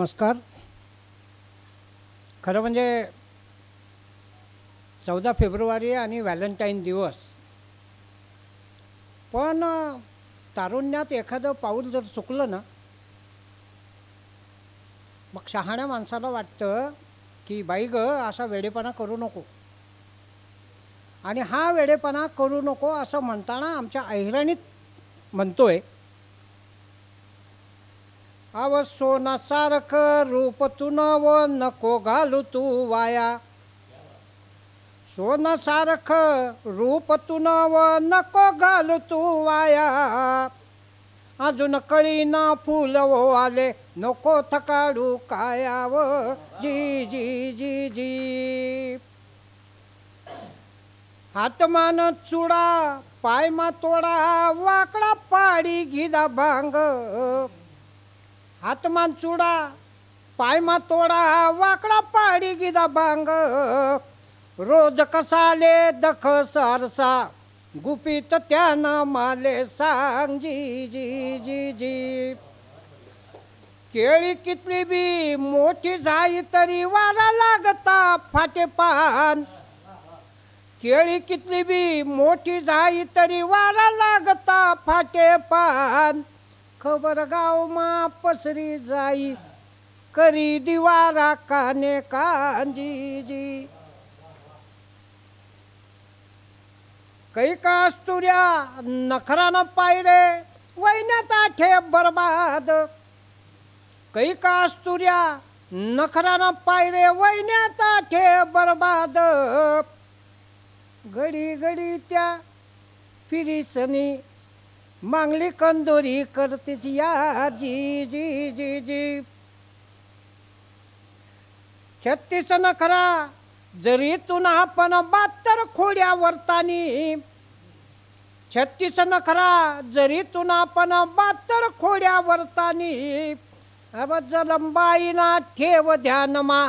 नमस्कार. खरं म्हणजे चौदा फेब्रुवारी आणि व्हॅलेंटाईन दिवस. पण तारुण्यात एखादं पाऊल जर चुकलं ना मग शहाण्या माणसाला वाटतं की बाई ग असा वेडेपणा करू नको. आणि हा वेडेपणा करू नको असं म्हणताना आमच्या ऐरणीत म्हणतोय अव सोनासारखं रूप तू व नको घालू तू वाया. सोनासारखं रूप तू व नको घालू तू वाया. अजून कळीना फुल वो आले नको थकाडू कायाव. जी जी जी जी. हातमान चुडा पायमा तोडा वाकडा पाडी गिदा भांग. हातमान चुडा पायमा तोडा वाकडा पाडी गिदा भांग. रोज कसाले दख सारसा गुपित त्यानं माले सांग. जी जी जी जी. केळी कितली बी मोठी झाई तरी वारा लागता फाटे पान. केळी कितली बी मोठी झाई तरी वारा लागता फाटे पान. खबर गाव मा पसरी जाई करी दिवारा काने कांजी जी काही का असतुऱ्या नखरानं पायरे वैन्याचा ठेप बरबाद. काही का असतुऱ्या नखरानं पायरे वैन्याचा ठेप बरबाद. घडी घडी त्या फिरीसनी मांगली कंदोरी करतीस या जी जी जी जी. छत्तीस नखरा जरी तुना आपण बहात्तर खोड्या वरतानी छत्तीस नखरा जरी तुना आपण बहात्तर खोड्या वरतानी अब जलंबाईना ठेव ध्यानमा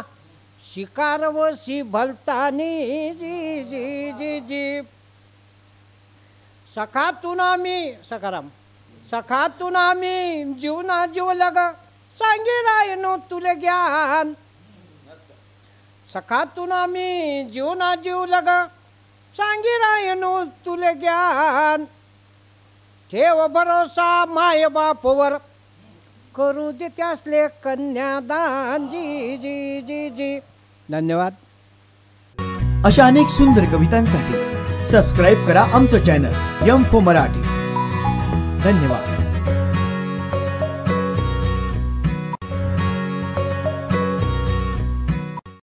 शिकारवशी भलतानी. जी जी जी जी. सखातून आम्ही सखाराम सखातून आम्ही जीवना जीव लग सांगी रायनो तुले ज्ञान. सखातून आम्ही जीवना जीव लग सांगी रायनो तुले ज्ञान. ठेव भरोसा माय बापवर करू दे त्यासले कन्यादान. जी जी जी जी. धन्यवाद. अशा अनेक सुंदर कवितांसाठी सबस्क्राईब करा आमचं चॅनल यम फो मराठी. धन्यवाद.